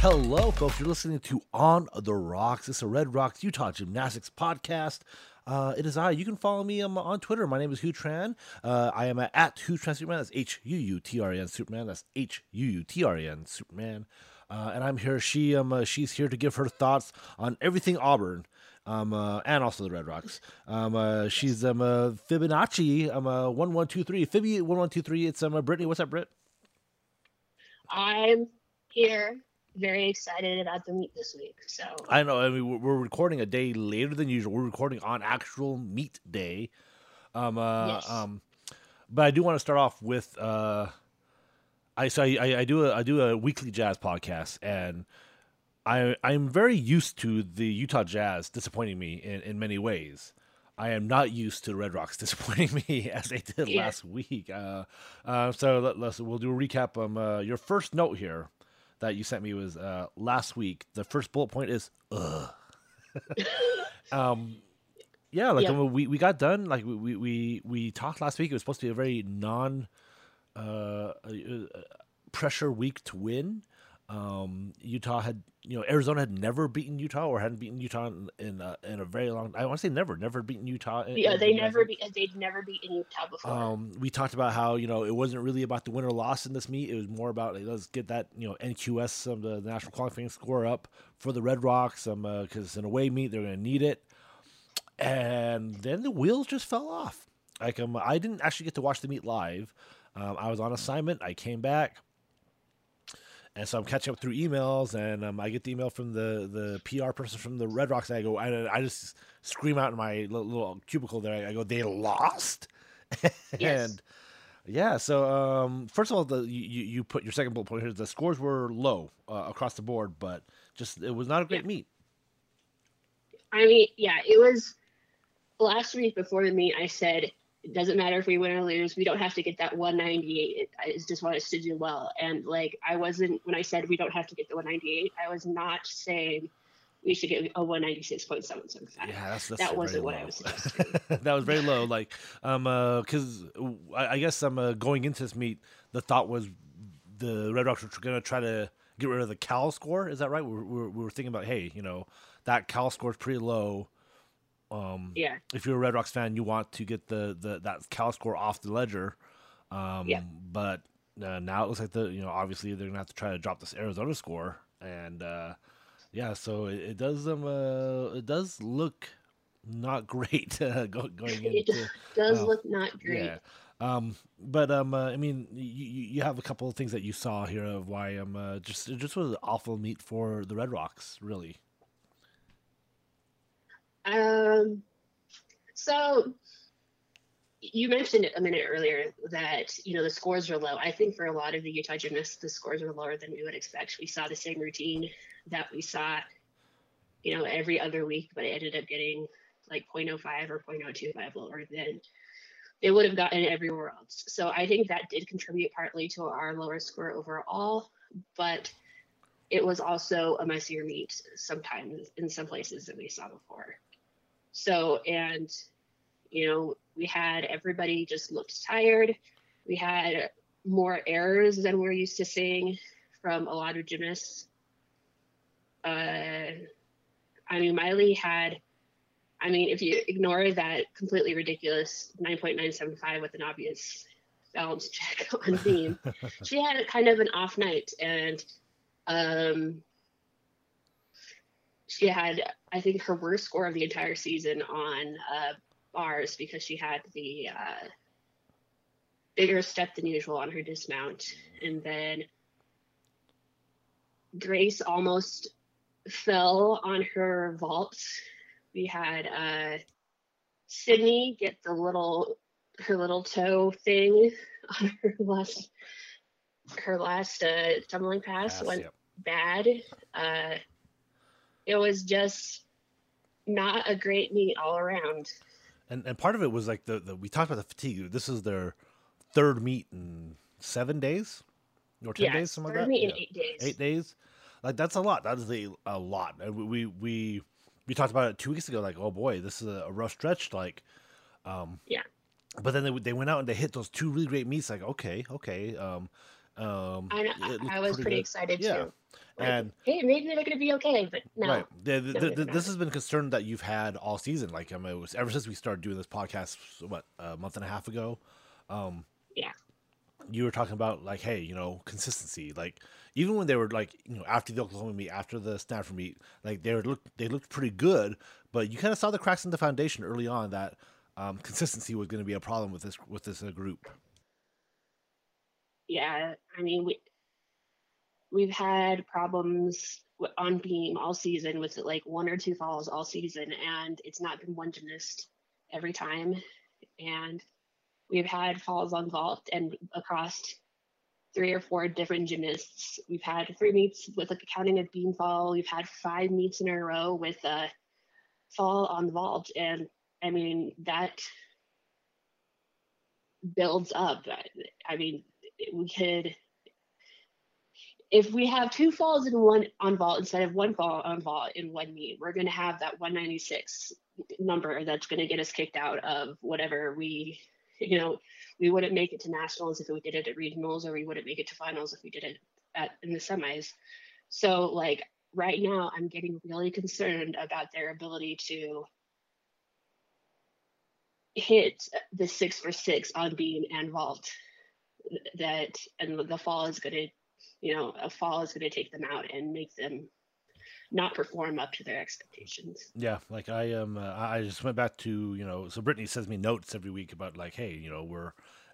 Hello, folks. You're listening to On the Rocks. It's a Red Rocks Utah Gymnastics podcast. Uh, it is I. You can follow me um, on Twitter. My name is Hu Tran. Uh, I am at, Hu Tran Superman. That's H U U T R E N Superman. That's H U U T R E N Superman. Uh, and I'm here. She um uh, she's here to give her thoughts on everything Auburn. Um, uh, and also the Red Rocks. Um, uh, she's um, Fibonacci. Um, one one two three. Fibby one one two three. It's um, Brittany. What's up, Britt? I'm here, very excited about the meet this week. So I know. I mean, we're, we're recording a day later than usual. We're recording on actual meet day. Um, uh, Yes. um, but I do want to start off with uh, I so I, I, do a I do a weekly jazz podcast, and I I'm very used to the Utah Jazz disappointing me in, in many ways. I am not used to the Red Rocks disappointing me as they did Yeah. last week. Uh, uh, so let, let's we'll do a recap. Um, uh, your first note here that you sent me was uh, last week. The first bullet point is ugh. um, yeah, like Yeah. um, we we got done. Like we, we we talked last week. It was supposed to be a very non uh, pressure week to win. Um, Utah had, you know, Arizona had never beaten Utah or hadn't beaten Utah in in a, in a very long. I want to say never, never beaten Utah. in- yeah, in they the never be they'd never beaten Utah before. Um, we talked about how you know it wasn't really about the win or loss in this meet. It was more about like, let's get that you know NQS um, the national qualifying score up for the Red Rocks um because it's an away meet they're going to need it. And then the wheels just fell off. Like um, I didn't actually get to watch the meet live. Um, I was on assignment. I came back. And so I'm catching up through emails, and um, I get the email from the, the PR person from the Red Rocks, and I go, I, I just scream out in my little, cubicle there. I go, they lost, Yes. and yeah. So um, first of all, the you, you you put your second bullet point here. The scores were low uh, across the board, but just it was not a great Yeah. meet. I mean, yeah, it was last week before the meet. I said it doesn't matter if we win or lose. We don't have to get that 198. I just want us to do well. And like I wasn't when I said we don't have to get the 198. I was not saying we should get a 196.775. Yeah, that's, that's That wasn't what I low. was suggesting. that was very low. Like, um, uh, because I, I guess I'm uh, going into this meet. The thought was the Red Rocks were going to try to get rid of the Cal score. Is that right? We were, we were, we were thinking about, hey, you know, that Cal score is pretty low. Um, Yeah. if you're a Red Rocks fan, you want to get the, the that Cal score off the ledger. Um, Yeah. But uh, now it looks like the you know obviously they're gonna have to try to drop this Arizona score, and uh, yeah, so it, it does um uh, it does look not great uh, go, going It does look not great. yeah. Um, but um, uh, I mean, you, you you have a couple of things that you saw here of why um uh, just it just was an awful meet for the Red Rocks, really. Um, so you mentioned a minute earlier that you know the scores are low. I think for a lot of the Utah gymnasts, the scores are lower than we would expect. We saw the same routine that we saw, you know, every other week, but it ended up getting like 0.05 or 0.025 lower than they would have gotten everywhere else. So I think that did contribute partly to our lower score overall, but it was also a messier meet sometimes in some places than we saw before. So, and, you know, we had everybody just looked tired. We had more errors than we're used to seeing from a lot of gymnasts. Uh, I mean, Maile had, I mean, if you ignore that completely ridiculous 9.975 with an obvious balance check on beam, she had kind of an off night. And, um, she had I think her worst score of the entire season on uh, bars because she had the uh, bigger step than usual on her dismount, and then Grace almost fell on her vault. We had uh, Sydney get the little her little toe thing on her last her last uh, tumbling pass Pass, went yep. bad. Uh, it was just not a great meet all around. And and part of it was like the, the we talked about the fatigue. This is their third meet in seven days or ten yeah, days, something like third that. meet in Yeah. eight days. Eight days, like that's a lot. That is a, a lot. And we, we we talked about it two weeks ago. Like, oh boy, this is a, rough stretch. Like, um, Yeah. But then they they went out and they hit those two really great meets. Like, okay, okay. Um, um, I, know, I was pretty, excited Yeah. too. And hey, maybe they're going to be okay, but no. right, the, the, No, the, they're this has been a concern that you've had all season. Like I mean, it was ever since we started doing this podcast, what a month and a half ago. Um, Yeah. you were talking about like, hey, you know, consistency. Like even when they were like, you know, after the Oklahoma meet, after the Stanford meet, like they were looked they looked pretty good, but you kind of saw the cracks in the foundation early on that um, consistency was going to be a problem with this with this uh, group. Yeah, I mean, we we've had problems on beam all season with like one or two falls all season, and it's not been one gymnast every time. And we've had falls on vault and across three or four different gymnasts. We've had three meets with like counting a beam fall. We've had five meets in a row with a fall on vault, and I mean that builds up. I- I mean, we could if we have two falls in one on vault instead of one fall on vault in one meet, we're going to have that 196 number that's going to get us kicked out of whatever we, you know, we wouldn't make it to nationals if we did it at regionals, or we wouldn't make it to finals if we did it at in the semis. So, like right now, I'm getting really concerned about their ability to hit the six for six on beam and vault. That and the fall is going to you know, a fall is going to take them out and make them not perform up to their expectations. Yeah, like I am. Uh, I just went back to you know. So Brittany sends me notes every week about like, hey, you know, we're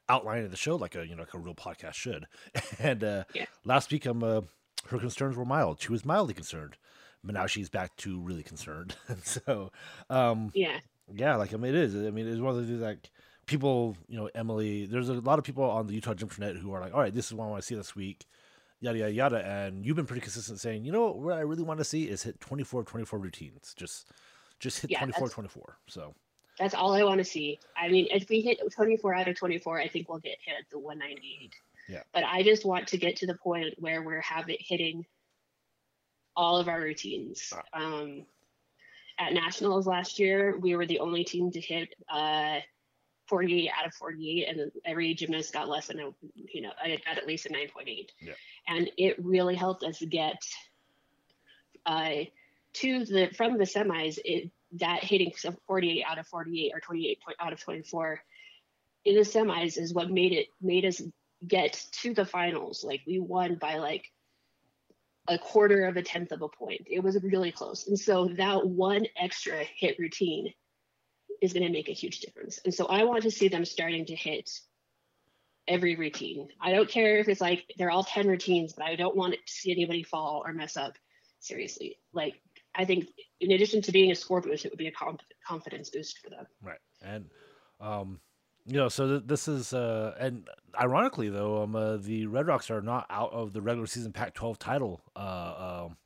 outlining the show like a you know like a real podcast should. And uh, Yeah. last week, um, uh, her concerns were mild. She was mildly concerned, but now she's back to really concerned. and so, um, Yeah, yeah, like I mean, it is. I mean, it's one of those things like people, you know, Emily. There's a lot of people on the Utah Gym Net who are like, all right, this is what I want to see this week. Yada yada yada, and you've been pretty consistent saying, you know, what what I really want to see is hit 24 24 routines. Just, just hit Yeah, 24 24. So, that's all I want to see. I mean, if we hit 24 out of 24, I think we'll get hit at the 198. Yeah. But I just want to get to the point where we're have it hitting all of our routines. Ah. Um, at nationals last year, we were the only team to hit uh, 48 out of 48, and every gymnast got less than a, you know, I got at least a 9.8. Yeah. And it really helped us get uh, to the from the semis. It that hitting some 48 out of 48 or 28 out of 24 in the semis is what made it made us get to the finals. Like we won by like a quarter of a tenth of a point. It was really close. And so that one extra hit routine is going to make a huge difference. And so I want to see them starting to hit every routine. I don't care if it's like they're all 10 routines, but I don't want to see anybody fall or mess up seriously. Like I think in addition to being a score boost, it would be a conf- confidence boost for them. right. And, um, you know, so th- this is, uh, and ironically though, um, uh, the Red Rocks are not out of the regular season Pac 12 title, uh, um,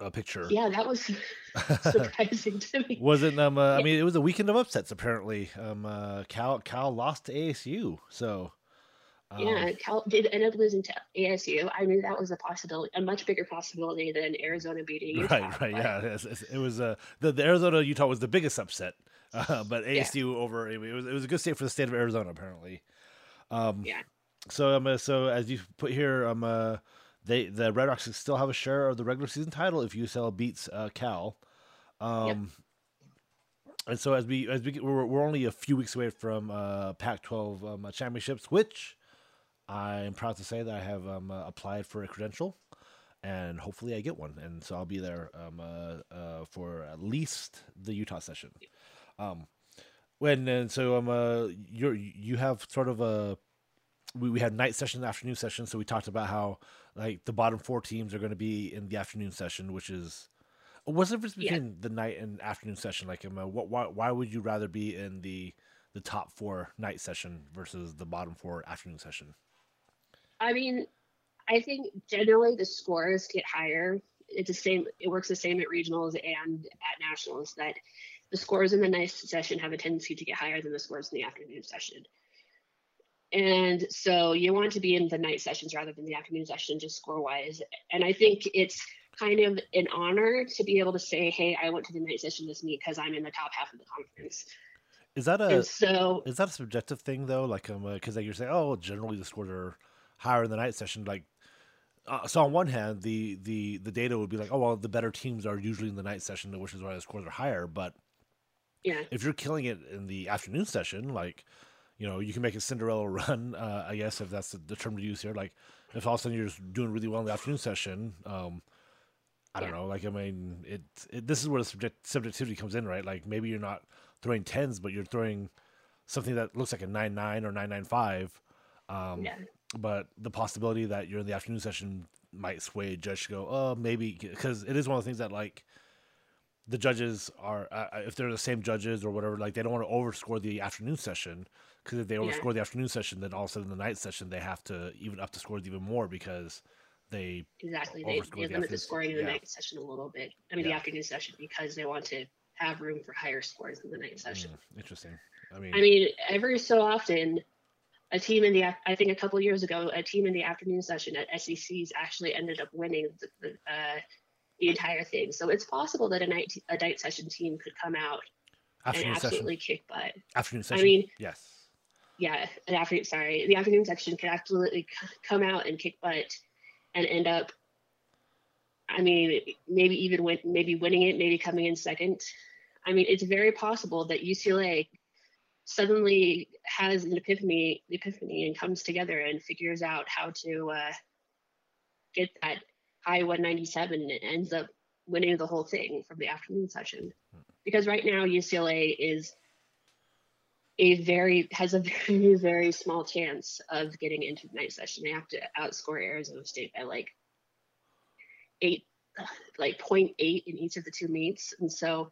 uh, picture. Yeah, that was surprising to me. Wasn't um uh, I mean it was a weekend of upsets apparently. Um uh Cal Cal lost to ASU. So um, Yeah, Cal did end up losing to ASU. I knew that was a possibility, a much bigger possibility than Arizona beating Utah. right right but- yeah it's- it's- it was uh the, the Arizona Utah was the biggest upset. Uh, but ASU over it was it was a good state for the state of Arizona apparently. Um Yeah. So um uh, so as you put here um uh they the Red Rocks still have a share of the regular season title if USL beats uh Cal. Um And so as we as we get, we're, we're only a few weeks away from uh, Pac-12 um, uh, championships, which I'm proud to say that I have um, uh, applied for a credential, and hopefully I get one, and so I'll be there um, uh, uh, for at least the Utah session. Um, when and so um uh you you have sort of a we, we had night session afternoon session, so we talked about how like the bottom four teams are going to be in the afternoon session, which is What's the difference Yeah. between the night and afternoon session? Like, what, why, why would you rather be in the the top four night session versus the bottom four afternoon session? I mean, I think generally the scores get higher. It's the same. It works the same at regionals and at nationals. That the scores in the night session have a tendency to get higher than the scores in the afternoon session. And so you want to be in the night sessions rather than the afternoon session, just score wise. And I think it's kind of an honor to be able to say, "Hey, I went to the night session this meet because I'm in the top half of the conference." Is that a and so is that a subjective thing though? Like, um, because like you're saying, oh, generally the scores are higher in the night session. Like, uh, so on one hand, the the the data would be like, oh well, the better teams are usually in the night session, which is why the scores are higher. But yeah, if you're killing it in the afternoon session, like you know, you can make a Cinderella run, uh, I guess, if that's the, the, term to use here. Like, if all of a sudden you're just doing really well in the afternoon session, um, I don't yeah. know. Like, I mean, it, it, this is where the subject, subjectivity comes in, right? Like, maybe you're not throwing tens, but you're throwing something that looks like a nine nine or nine nine five. Um, yeah. But the possibility that you're in the afternoon session might sway a judge to go, oh, maybe because it is one of the things that like the judges are uh, if they're the same judges or whatever, like they don't want to overscore the afternoon session because if they overscore yeah. the afternoon session, then all of a sudden the night session they have to even up the scores even more because they exactly they, they the limit the scoring in the yeah. night session a little bit. I mean yeah. the afternoon session because they want to have room for higher scores in the night session. Mm, interesting. I mean, I mean, every so often, a team in the I think a couple years ago, a team in the afternoon session at SECs actually ended up winning the, the, uh, the entire thing. So it's possible that a night a night session team could come out afternoon and absolutely session. kick butt. Afternoon session. I mean, yes yeah, an afternoon, sorry, the afternoon section could absolutely come out and kick butt and end up, I mean, maybe even win, maybe winning it, maybe coming in second. I mean, it's very possible that UCLA suddenly has an epiphany, epiphany and comes together and figures out how to uh, get that high 197 and ends up winning the whole thing from the afternoon session. Because right now UCLA is a very has a very very small chance of getting into the night session. They have to outscore Arizona State by like eight, like 0.8 in each of the two meets, and so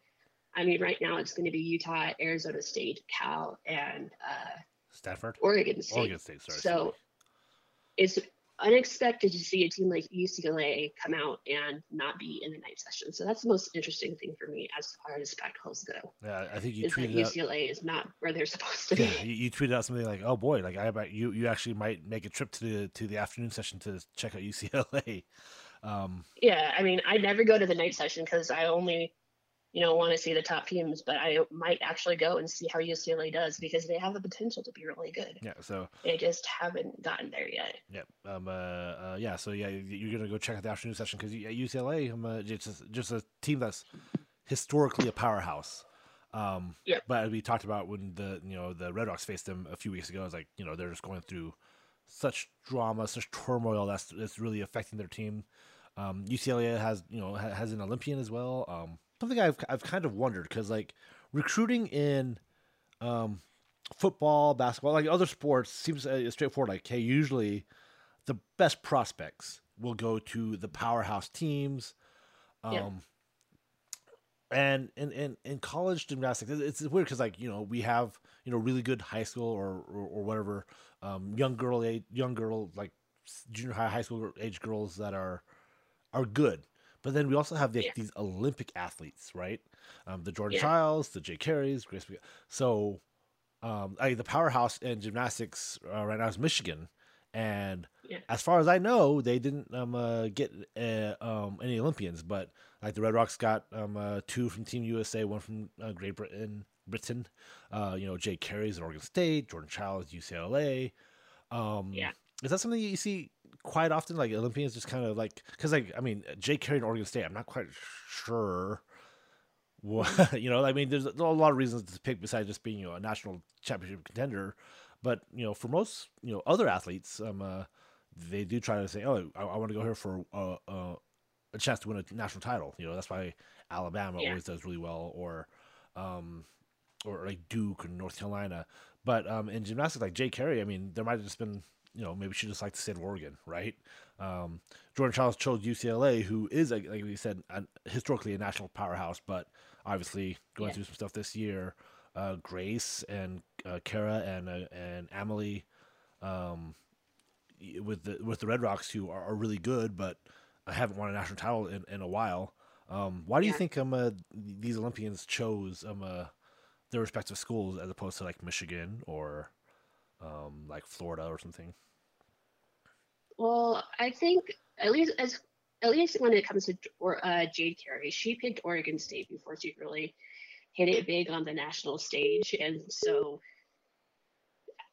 I mean right now it's going to be Utah, Arizona State, Cal, and uh, Stanford, Oregon State. Oregon State, sorry. So it's unexpected to see a team like UCLA come out and not be in the night session. So that's the most interesting thing for me as far as spectacles go. Yeah, I think you tweeted that UCLA out, is not where they're supposed to be. Yeah, you, tweeted out something like, "Oh boy, like I bet you you actually might make a trip to the to the afternoon session to check out UCLA." Um, yeah, I mean, I never go to the night session because I only you know, want to see the top teams, but I might actually go and see how UCLA does because they have the potential to be really good. Yeah, so they just haven't gotten there yet. Yep. Um. Uh. uh yeah. So yeah, you're gonna go check out the afternoon session because UCLA, I'm uh, just just a team that's historically a powerhouse. Um. Yeah. But we talked about when the you know the Red Rocks faced them a few weeks ago. It's like you know they're just going through such drama, such turmoil that's that's really affecting their team. Um, UCLA has you know has an Olympian as well. Um, something I've I've kind of wondered because like recruiting in um, football, basketball, like other sports seems uh, straightforward. Like, hey, usually the best prospects will go to the powerhouse teams. Um, yeah. And in, in, in college gymnastics, it's, weird because like you know we have you know really good high school or or, or whatever um, young girl age, young girl like junior high high school age girls that are are good but then we also have the, yeah. these Olympic athletes, right? Um, the Jordan yeah. Chiles, the Jade Careys, Grace. So, um, I, the powerhouse in gymnastics uh, right now is Michigan, and yeah. as far as I know, they didn't um, uh, get uh, um, any Olympians. But like the Red Rocks got um, uh, two from Team USA, one from uh, Great Britain. Britain, uh, you know, Jade Carey's at Oregon State, Jordan Chiles UCLA. Um, yeah, is that something that you see quite often like Olympians just kind of like because like I mean Jade Carey in Oregon State. I'm not quite sure what you know I mean there's a lot of reasons to pick besides just being you know a national championship contender. But you know for most you know other athletes um uh, they do try to say oh I, I want to go here for uh, uh, a chance to win a national title. You know that's why Alabama yeah. always does really well or um or like Duke and North Carolina. But um in gymnastics like Jade Carey I mean there might have just been you know, maybe she just likes to stay in Oregon, right? Um, Jordan Chiles chose UCLA, who is, like we said, historically a national powerhouse, but obviously going yeah. through some stuff this year. Uh, Grace and uh, Kara and uh, and Emily, um, with the with the Red Rocks, who are, are really good, but I haven't won a national title in, in a while. Um, why do yeah. you think um uh, these Olympians chose um uh, their respective schools as opposed to like Michigan or um, like Florida or something? Well, I think at least as at least when it comes to uh, Jade Carey, she picked Oregon State before she really hit it big on the national stage, and so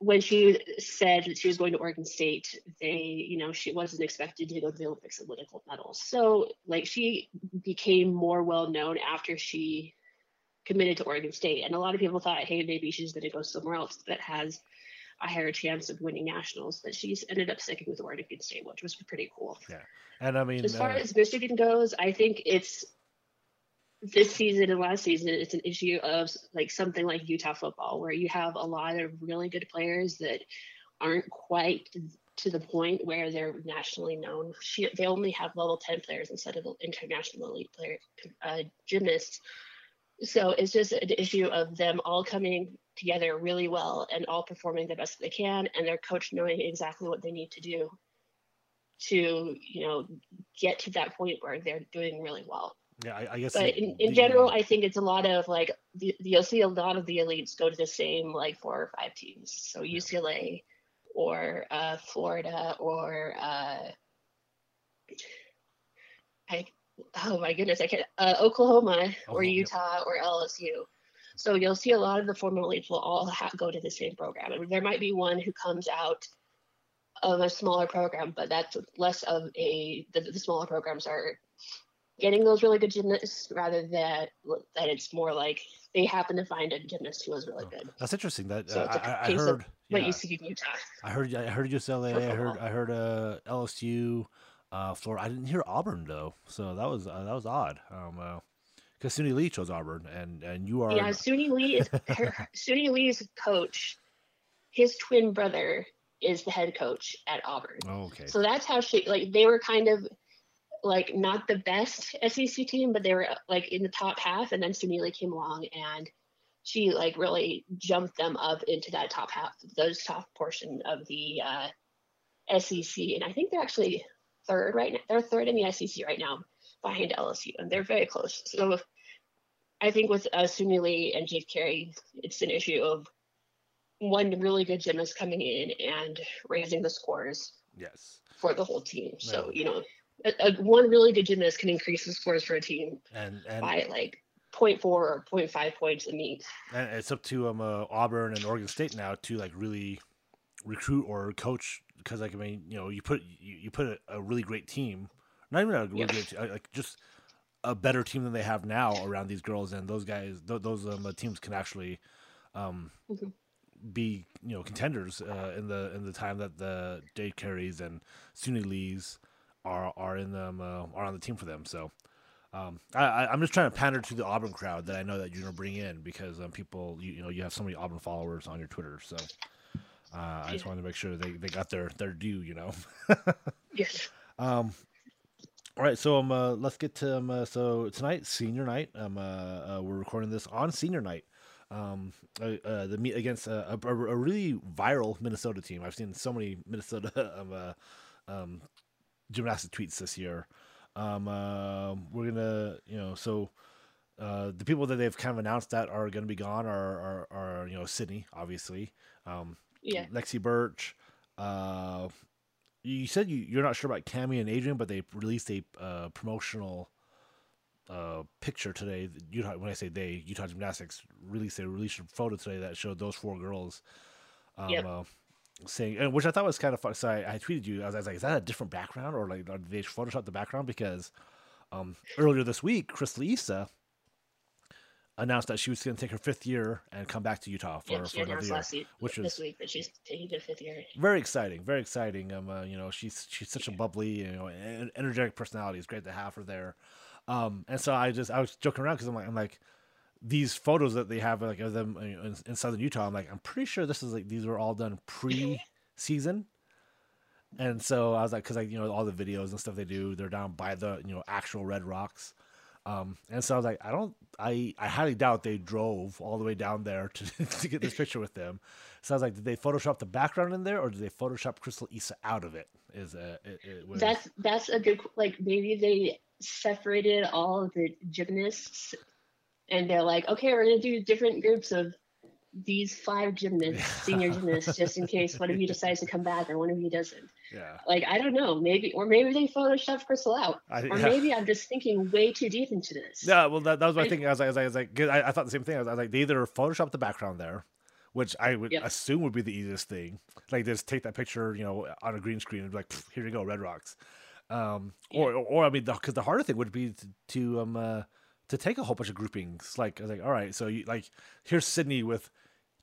when she said that she was going to Oregon State, they, you know, she wasn't expected to go to the Olympics and win a gold medal. So, like, she became more well known after she committed to Oregon State. And a lot of people thought, hey, maybe she's going to go somewhere else that has a higher chance of winning nationals. But she's ended up sticking with Oregon State, which was pretty cool. Yeah. And I mean, as far uh, as Michigan goes, I think it's this season and last season, it's an issue of like something like Utah football, where you have a lot of really good players that aren't quite to the point where they're nationally known. She, they only have level 10 players instead of international elite player uh, gymnasts. So it's just an issue of them all coming together really well and all performing the best they can, and their coach knowing exactly what they need to do to, you know, get to that point where they're doing really well. Yeah, I, I guess. But in, in general, I think it's a lot of like the, you'll see a lot of the elites go to the same like four or five teams. So UCLA or uh, Florida or uh, I oh my goodness, I can't uh, Oklahoma or Oklahoma, yep. Utah or LSU. So you'll see a lot of the former elites will all ha- go to the same program. I mean, there might be one who comes out of a smaller program, but that's less of a the, the smaller programs are getting those really good gymnasts rather than that it's more like they happen to find a gymnast who was really good. That's interesting. That So uh, I, I heard. What yeah, you see in Utah. I heard. I heard UCLA. I heard. I heard uh, LSU, uh, Florida. I didn't hear Auburn though, so that was uh, that was odd. Um, because Suni Lee chose Auburn, and and you are. Yeah, Suni Lee is her, Suni Lee's coach. His twin brother is the head coach at Auburn. Oh, okay. So that's how she like they were kind of like not the best SEC team, but they were like in the top half. And then Suni Lee came along and she like really jumped them up into that top half, those top portion of the uh, SEC. And I think they're actually third right now. They're third in the SEC right now behind LSU, and they're very close. So I think with uh, Suni Lee and Jade Carey, it's an issue of one really good gymnast coming in and raising the scores yes. for the whole team. So, you know, a, a, one really good gymnast can increase the scores for a team And and by like 0.4 or 0.5 points a meet. and it's up to um uh, Auburn and Oregon State now to like really recruit or coach because like I mean you know you put you, you put a, a really great team, not even a really Yeah. great te- like just a better team than they have now around these girls and those guys th- those um, teams can actually um Mhm. be you know contenders uh, in the in the time that the Jade Careys and Suni Lees are are in them uh, are on the team for them so. Um, I, I, I'm just trying to pander to the Auburn crowd that I know that you're gonna bring in because um, people, you, you know, you have so many Auburn followers on your Twitter, so uh, I just wanted to make sure they, they got their their due, you know. Yes. Um, all right, so um, uh, let's get to um, uh, so tonight, senior night. Um, uh, uh, we're recording this on senior night. Um, uh, uh, the meet against a, a, a really viral Minnesota team. I've seen so many Minnesota um, uh, um, gymnastic tweets this year. Um, we're gonna, you know, so uh, the people that they've kind of announced that are going to be gone are, are, are, you know, Sydney, obviously. Um, Yeah. Lexi Burch. Uh, you said you, you're not sure about Cammy and Adrian, but they released a uh, promotional uh, picture today. Utah, when I say they, Utah Gymnastics released a released a photo today that showed those four girls. Um, Yep. uh, saying, and which I thought was kind of fun. So I, I tweeted you. I was, I was like, "Is that a different background, or like they Photoshop the background?" Because um, earlier this week, Cristal Isa announced that she was going to take her fifth year and come back to Utah for, yeah, she for another year last week, which this was- week that she's taking the fifth year. very exciting, very exciting. Um, uh, you know, she's she's such a bubbly, you know, energetic personality. It's great to have her there. Um, and so I just I was joking around because I'm like I'm like these photos that they have like of them in, in southern Utah. I'm like I'm pretty sure this is like these were all done pre-season. And so I was like, because like you know all the videos and stuff they do, they're down by the you know actual Red Rocks. Um, and so I was like, I don't, I, I highly doubt they drove all the way down there to, to get this picture with them. So I was like, did they Photoshop the background in there, or did they Photoshop Cristal Isa out of it? Is uh, it, it was, That's that's a good like maybe they separated all of the gymnasts and they're like, okay, we're gonna do different groups of these five gymnasts, senior gymnasts, just in case one of you decides to come back or one of you doesn't. yeah. Like I don't know, maybe or maybe they photoshopped Crystal out, I, or yeah. maybe I'm just thinking way too deep into this. Yeah, well, that, that was my I- thinking. I was like, I was like, I, was like I, I thought the same thing. I was, I was like, they either photoshopped the background there, which I would Yep. assume would be the easiest thing. Like just take that picture, you know, on a green screen and be like, here you go, Red Rocks. Um, or, or I mean, because the, harder thing would be to, to um uh, to take a whole bunch of groupings. Like I was like, all right, so you like here's Sydney with.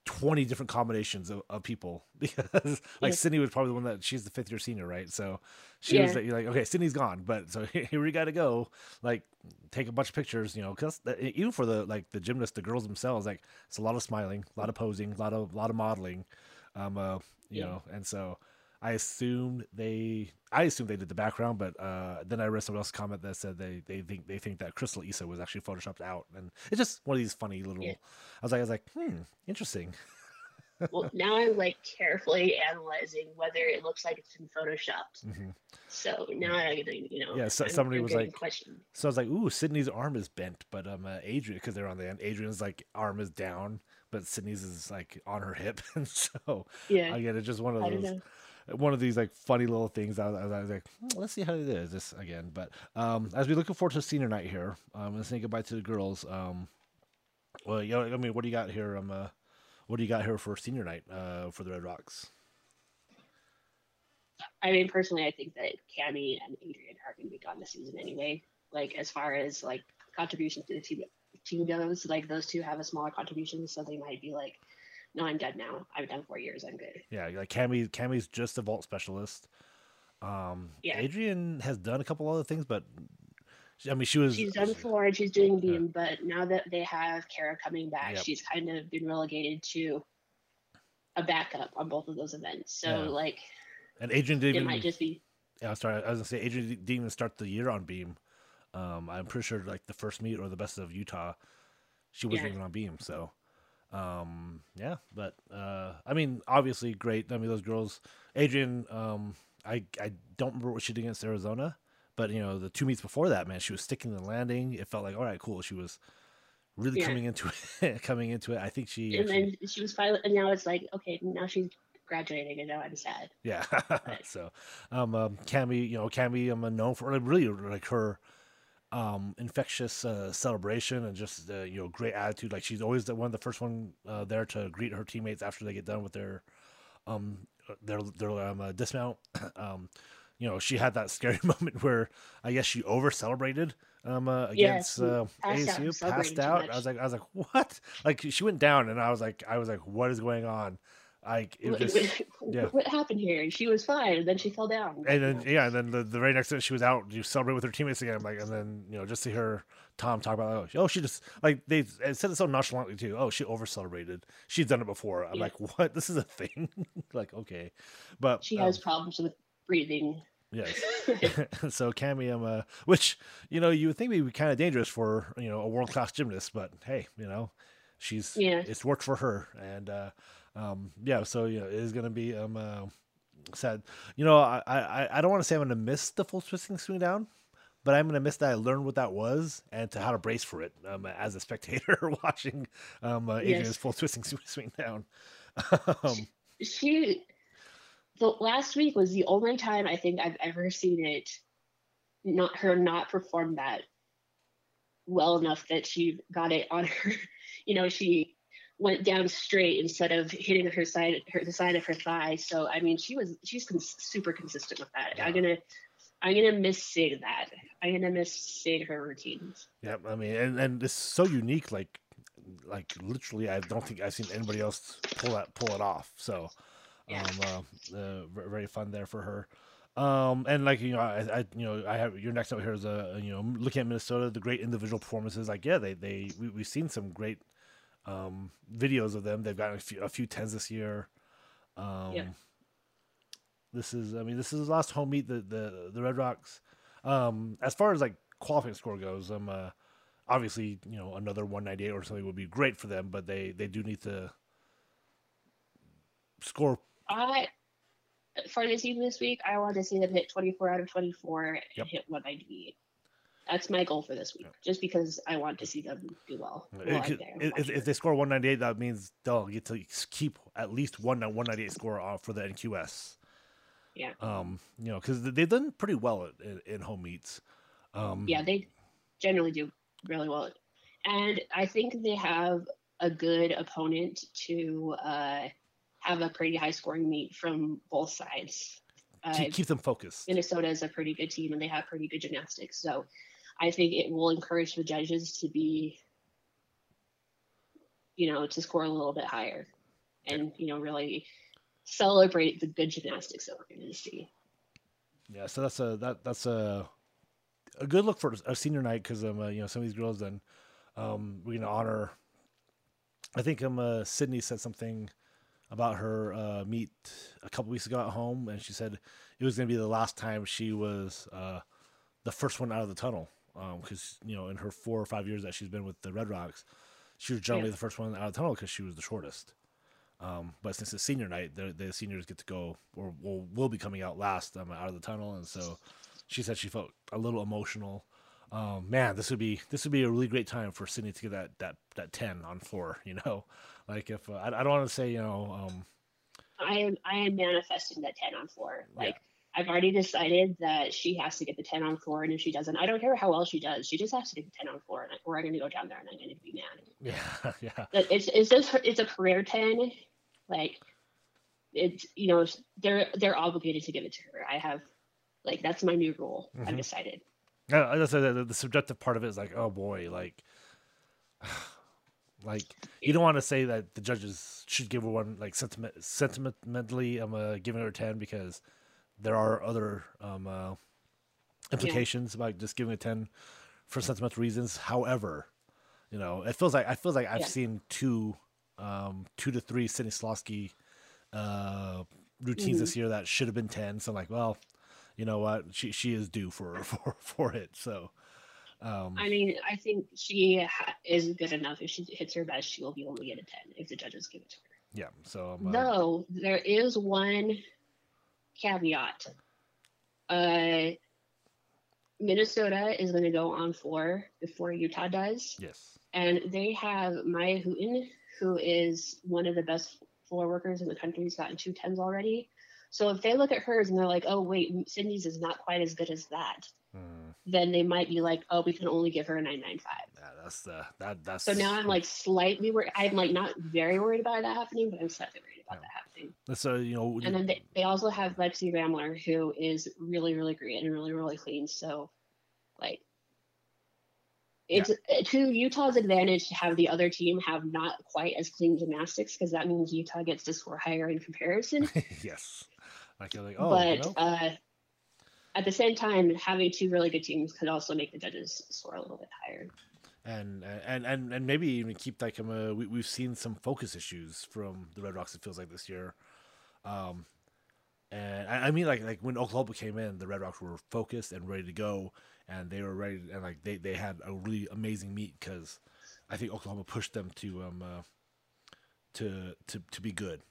20 different combinations of, of people because like Yeah. Sydney was probably the one that she's the fifth year senior, right? So she was Yeah. like, you're like, okay, Sydney's gone, but so here we got to go. Like, take a bunch of pictures, you know, because even for the like the gymnasts, the girls themselves, like it's a lot of smiling, a lot of posing, a lot of a lot of modeling, um, uh, you Yeah. know, and so I assumed they, I assumed they did the background, but uh, then I read someone else's comment that said they they think they think that Cristal Isa was actually photoshopped out, and it's just one of these funny little. Yeah. I was like, I was like, hmm, interesting. well, now I'm like carefully analyzing whether it looks like it's been photoshopped. hmm So now I, you know, Yeah, so- I'm- somebody I'm was like- questioned. So I was like, ooh, Sydney's arm is bent, but um, uh, Adrian, because they're on the end, Adrian's like arm is down, but Sydney's is like on her hip, and so Yeah, again, it's just one of those. One of these like funny little things. I was, I was like, "Hmm, let's see how it is this again. But um, as we looking forward to senior night here, um, let's say goodbye to the girls. Um, well, you know, I mean, what do you got here? Um, uh, what do you got here for senior night? Uh, for the Red Rocks. I mean, personally, I think that Cammy and Adrian are going to be gone this season anyway. Like as far as like contribution to the team team goes, like those two have a smaller contribution, so they might be like, "No, I'm done now. I've done four years. I'm good." Yeah, like Cammy, Cammy's just a vault specialist. Um, Yeah. Adrian has done a couple other things, but I mean, she was She's done four and she's doing Yeah. beam, but now that they have Kara coming back, Yep. she's kind of been relegated to a backup on both of those events. So Yeah. like And Adrian didn't it even. might just be Yeah, sorry. I was gonna say Adrian didn't even start the year on Beam. Um, I'm pretty sure like the first meet or the best of Utah, she wasn't Yeah. even on Beam. So, um, yeah. But uh, I mean, obviously great. I mean, those girls. Adrian. Um, I I don't remember what she did against Arizona, but you know the two meets before that, man, she was sticking the landing. It felt like all right, cool. She was really Yeah. coming into it. coming into it. I think she. and actually- then she was finally and now it's like, okay, now she's graduating and now I'm sad. Yeah. so, um, um, Cammy, you know, Cammy, I'm known for like, really like her, um, infectious uh, celebration and just uh, you know great attitude. Like she's always the one of the first one uh, there to greet her teammates after they get done with their, um, their their um, uh, dismount. um, you know, she had that scary moment where I guess she over celebrated um uh, Yes, against uh, passed out, ASU, passed out. I was like, I was like, what? Like she went down, and I was like, I was like, what is going on? Like it What, just what- yeah. what happened here? She was fine, and then she fell down. and then yeah, and then the, the very next day she was out, you celebrate with her teammates again. I'm like, and then you know, just to hear Tom talk about, oh, she just like they said it so nonchalantly too. Oh, she over celebrated. She's done it before. I'm Yeah. like, what? This is a thing? like, okay, but she um, has problems with breathing. yes. so Cammy, uh, which you know you would think would be kind of dangerous for you know a world class gymnast, but hey, you know, she's Yeah. it's worked for her, and uh, um, yeah, so you know it is gonna be um uh, sad. You know, I I I don't want to say I'm gonna miss the full twisting swing down, but I'm gonna miss that I learned what that was and to how to brace for it um, as a spectator watching um uh, Adrian's Yes. full twisting swing, down. um, she the last week was the only time I think I've ever seen it not her not perform that well enough that she got it on her you know she went down straight instead of hitting her side her the side of her thigh so I mean she was she's cons- super consistent with that I'm gonna I'm gonna miss seeing that I'm gonna miss seeing her routines Yeah, I mean, and and it's so unique. Like, like literally, I don't think I've seen anybody else pull that pull it off. So, Yeah. um, uh, uh, very fun there for her. Um, and like you know, I, I you know, I have your next note here is a you know looking at Minnesota, the great individual performances. Like, yeah, they they we've seen some great um videos of them. They've gotten a few a few tens this year. Um, this is I mean this is the last home meet the the the Red Rocks. Um, as far as like qualifying score goes, um, uh, obviously you know another 198 or something would be great for them, but they they do need to score. I for the team this week, I want to see them hit 24 out of 24 and Yep. hit 198. That's my goal for this week, just because I want to see them do well. while could- if, if they score 198, that means they'll get to keep at least one 198 score off for the NQS. Yeah. Um, you know, because they've done pretty well at, in, in home meets. Um, yeah, they generally do really well. And I think they have a good opponent to uh, have a pretty high scoring meet from both sides. Uh, keep, keep them focused. Minnesota is a pretty good team and they have pretty good gymnastics. So I think it will encourage the judges to be, you know, to score a little bit higher and, you know, really celebrate the good gymnastics that we're going to see. Yeah, so that's a that that's a a good look for a senior night because um uh, you know some of these girls then um we're gonna honor. I think um uh, Sydney said something about her uh, meet a couple weeks ago at home, and she said it was gonna be the last time she was uh, the first one out of the tunnel because um, you know in her four or five years that she's been with the Red Rocks, she was generally yeah. the first one out of the tunnel because she was the shortest. Um, but since it's senior night, the, the seniors get to go or will, will be coming out last um, out of the tunnel, and so she said she felt a little emotional. Um, man, this would be this would be a really great time for Sydney to get that that that ten on four. You know, like if uh, I, I don't want to say you know. Um, I am I am manifesting that ten on four. Like. I've already decided that she has to get the ten on four, and if she doesn't, I don't care how well she does. She just has to get the ten on four, and I, or I'm going to go down there and I'm going to be mad. Yeah, yeah. It's it's just it's a career ten like it's you know they're they're obligated to give it to her. I have like that's my new rule. Mm-hmm. I've decided. Yeah, that's the, the subjective part of it is like, oh boy, like, like you don't want to say that the judges should give her one like sentiment sentimentally. I'm uh, giving her a ten because there are other um, uh, implications yeah. about just giving a ten for sentimental reasons. However, you know, it feels like I feels like I've yeah. seen two um, two to three Stanislavski uh, routines mm-hmm. this year that should have been ten. So I'm like, well, you know what, she she is due for for for it. So. Um, I mean, I think she ha- is good enough. If she hits her best, she will be able to get a ten if the judges give it to her. Yeah. So, um, though there is one caveat. Uh, Minnesota is going to go on four before Utah does. Yes. And they have Mya Hooten, who is one of the best floor workers in the country. He's gotten two tens already. So if they look at hers and they're like, oh, wait, Sydney's is not quite as good as that, mm. then they might be like, oh, we can only give her a 995. That's the, that, that's. So now I'm like slightly worried. I'm like not very worried about that happening, but I'm slightly worried about yeah. that happening. So, you know. And then they, they also have Lexi Ramler, who is really, really great and really, really clean. So, like, it's yeah. to Utah's advantage to have the other team have not quite as clean gymnastics because that means Utah gets to score higher in comparison. yes, like you're like, oh, but you know? uh, at the same time, having two really good teams could also make the judges score a little bit higher. And and and and maybe even keep like uh, we we've seen some focus issues from the Red Rocks. It feels like this year. Um, and I, I mean, like like when Oklahoma came in, the Red Rocks were focused and ready to go and they were ready and like they, they had a really amazing meet because I think Oklahoma pushed them to um uh, to to to be good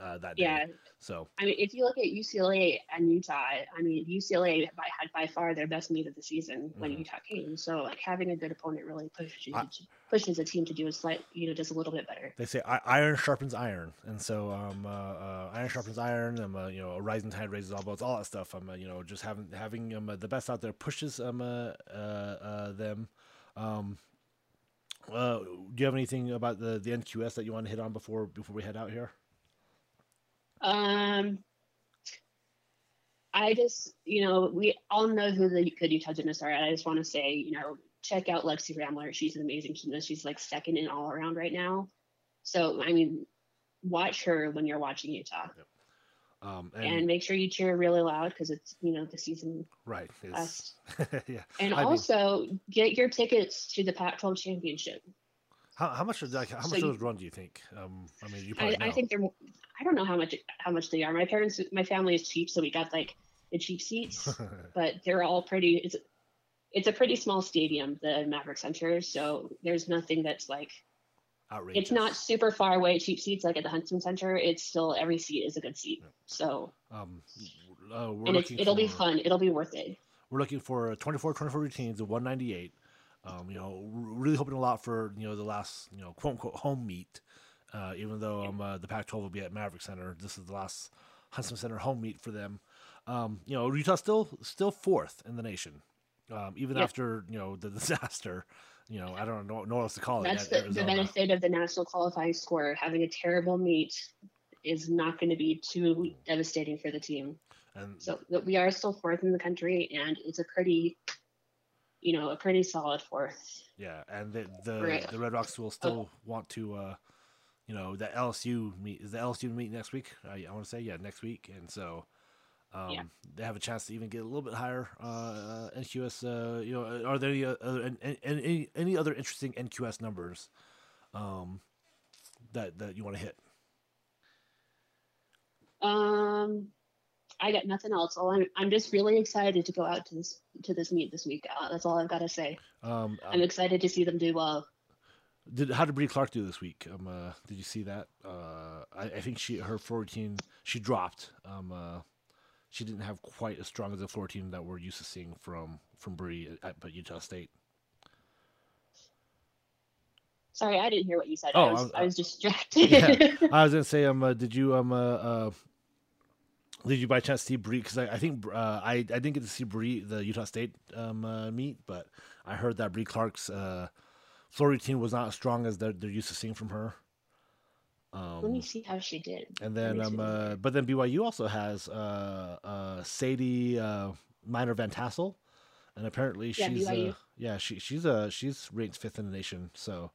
uh, that yeah. day. So I mean, if you look at UCLA and Utah, I mean UCLA by, had by far their best meet of the season when mm-hmm. Utah came. So like having a good opponent really pushes I, pushes a team to do a slight, you know, just a little bit better. They say iron sharpens iron, and so um, uh, uh, iron sharpens iron. Um, uh, you know, a rising tide raises all boats, all that stuff. Um, uh, you know, just having having um, uh, the best out there pushes um uh, uh, uh them. Um, uh, do you have anything about the the NQS that you want to hit on before before we head out here? Um, I just, you know, we all know who the good Utah gymnasts are. I just want to say, you know, check out Lexi Ramler. She's an amazing gymnast. She's like second in all around right now. So, I mean, watch her when you're watching Utah. Yep. Um, and, and, make sure you cheer really loud because it's you know the season right yeah and I also mean, get your tickets to the Pac-12 championship how, how much like how so much those run do you think? Um, I mean, you probably I, I, think they're. I don't know how much how much they are. My parents, my family is cheap, so we got like the cheap seats, but they're all pretty. It's it's a pretty small stadium, the Maverick Center, so there's nothing that's like. Outrageous. It's not super far away. Cheap seats like at the Huntsman Center. It's still every seat is a good seat. Yeah. So. Um, uh, and it'll for, be fun. It'll be worth it. We're looking for 24 24 routines of 198. Um, you know, really hoping a lot for you know the last you know quote unquote home meet. Uh, even though um, uh, the Pac-12 will be at Maverick Center, this is the last Huntsman Center home meet for them. Um, you know, Utah still still fourth in the nation, um, even after you know the disaster. you know, I don't know, know what else to call it. That's the, the benefit of the national qualifying score. Having a terrible meet is not going to be too devastating for the team. And So we are still fourth in the country, and it's a pretty, you know, a pretty solid fourth. yeah, and the the, Right. the Red Rocks will still want to, uh, you know, the LSU meet is the LSU meet next week. I, I want to say yeah, next week, and so. Um, Yeah. They have a chance to even get a little bit higher. Uh, uh, NQS, uh, you know, are there any, uh, other, and any any other interesting NQS numbers um, that that you want to hit? Um, I got nothing else. All I'm, I'm just really excited to go out to this to this meet this week. Uh, that's all I've got to say. Um, I'm excited to see them do well. Did how did Brie Clark do this week? Um, uh, did you see that? Uh, I, I think she her floor routine she dropped. Um, uh, she didn't have quite as strong as the floor routine that we're used to seeing from from Brie at, at Utah State. Sorry, I didn't hear what you said. Oh, I, was, I was- I was distracted. Yeah. I was gonna say, um, uh, did you um, uh, uh, did you by chance see Brie? Because I, I think uh, I I didn't get to see Brie the Utah State um uh, meet, but I heard that Brie Clark's uh floor routine was not as strong as they're they're used to seeing from her. Um, Let me see how she did. And then, um, uh, but then BYU also has uh, uh, Sadie uh, Minor Van Tassel, and apparently Yeah, she's uh, yeah she she's uh she's ranked fifth in the nation. So,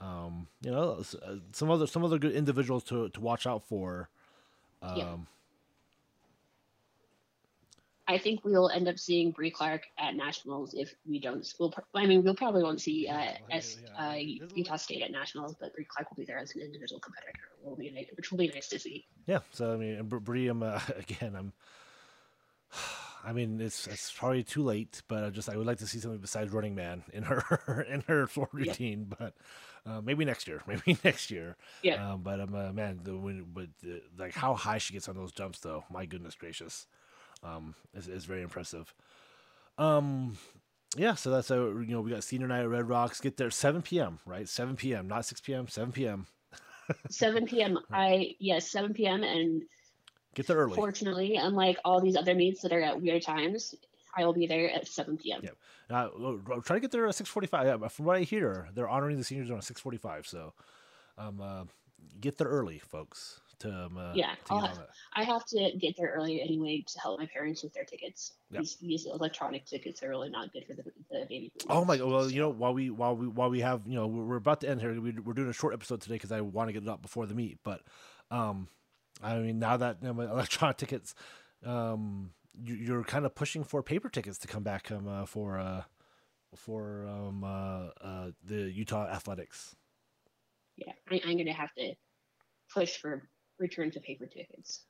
um, you know, uh, some other some other good individuals to to watch out for. Um, Yeah. I think we'll end up seeing Brie Clark at nationals if we don't. We'll, I mean, we'll probably won't see uh, S, uh, Utah State at nationals, but Brie Clark will be there as an individual competitor, will be nice, which will be nice to see. Yeah, so I mean, and Br- Brie, um, uh, again, I'm. I mean, it's it's probably too late, but I just I would like to see something besides Running Man in her in her floor Yeah. routine, but uh, maybe next year, maybe next year. Yeah. Um, but um, uh, man, the when, but uh, like how high she gets on those jumps, though, my goodness gracious, um, is is very impressive. Um, yeah, so that's uh, you know we got senior night at Red Rocks. Get there 7 p.m. Right, 7 p.m. Not 6 p.m. 7 p.m. 7 p.m. I yes, 7 p.m. And Get there early. fortunately, unlike all these other meets that are at weird times, I will be there at 7 p.m. Yep. Uh, well, try to get there at six forty-five. Yeah, but from what I hear, they're honoring the seniors on six forty-five. So, um, uh, get there early, folks. To um, uh, Yeah, to have- I have to get there early anyway to help my parents with their tickets. Yep. These, these electronic tickets are really not good for the, the baby. Oh my god! Well, you know, while we while we while we have you know we're, we're about to end here. We, we're doing a short episode today because I want to get it up before the meet. But, um, I mean, now that you know, electronic tickets, um, you, you're kind of pushing for paper tickets to come back um uh, for uh for um uh, uh the Utah Athletics. yeah, I, I'm gonna have to push for return to paper tickets.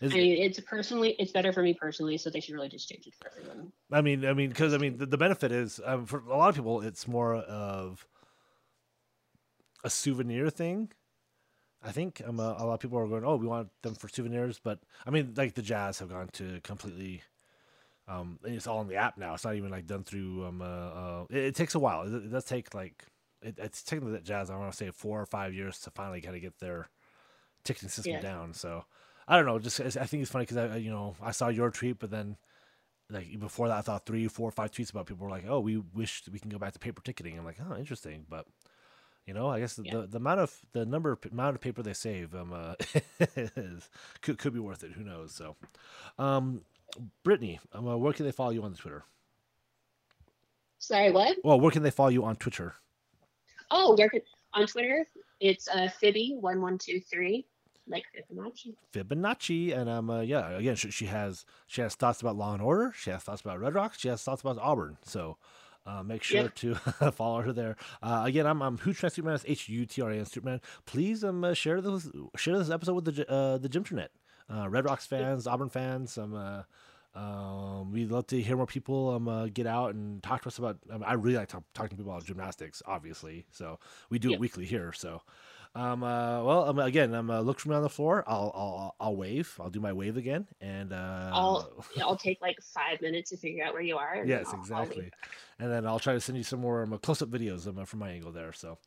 Is, I mean, it's personally, it's better for me personally, so they should really just change it for everyone. I mean, I mean, because I mean, the, the benefit is um, for a lot of people, it's more of a souvenir thing. I think um, a, a lot of people are going, "Oh, we want them for souvenirs," but I mean, like the Jazz have gone to completely. Um, it's all in the app now. It's not even like done through. Um, uh, uh, it, it takes a while. It, it does take like it, it's taken the Jazz. I want to say four or five years to finally kind of get their ticketing system Yeah. down. So I don't know. Just I think it's funny because I, you know, I saw your tweet, but then like before that, I thought three, four, five tweets about people were like, "Oh, we wish we can go back to paper ticketing." I'm like, "Oh, interesting," but you know, I guess the, Yeah. the, the amount of the number of amount of paper they save um uh, is, could could be worth it. Who knows? So, um, Brittany, um, uh, where can they follow you on the Twitter? Sorry, what? Well, where can they follow you on Twitter? Oh, where could, on Twitter, it's uh, Fibby1123, like Fibonacci. Fibonacci, and um, uh, yeah, again, she, she has she has thoughts about Law and Order. She has thoughts about Red Rocks. She has thoughts about Auburn. So. Uh, make sure Yep. to follow her there. Uh, again, I'm I'm Hootrain Streetman. That's H U T R A N Streetman. Please um uh, share this share this episode with the uh, the Gymternet, uh, Red Rocks fans, Auburn fans. Um, uh, um, we'd love to hear more people um uh, get out and talk to us about. Um, I really like talk, talking to people about gymnastics, obviously. So we do Yep. it weekly here. So. Um, uh, well, um, again, um, uh, look for me on the floor. I'll, I'll, I'll wave. I'll do my wave again, and uh, I'll, I'll take like five minutes to figure out where you are. yes, I'll- I'll exactly. and then I'll try to send you some more um, close-up videos um, from my angle there. So,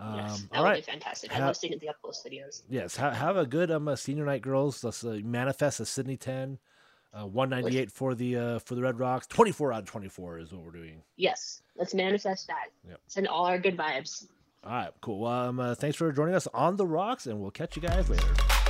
um, Yes, that all would right. be fantastic. I love seeing the up close videos. Yes, ha- have a good um uh, senior night, girls. Let's uh, manifest a Sydney ten. Uh, 198 for the uh, for the Red Rocks. 24 out of 24 is what we're doing. Yes, let's manifest that. Yep. Send all our good vibes. All right, cool. Well, um, uh, thanks for joining us on the Rocks, and we'll catch you guys later.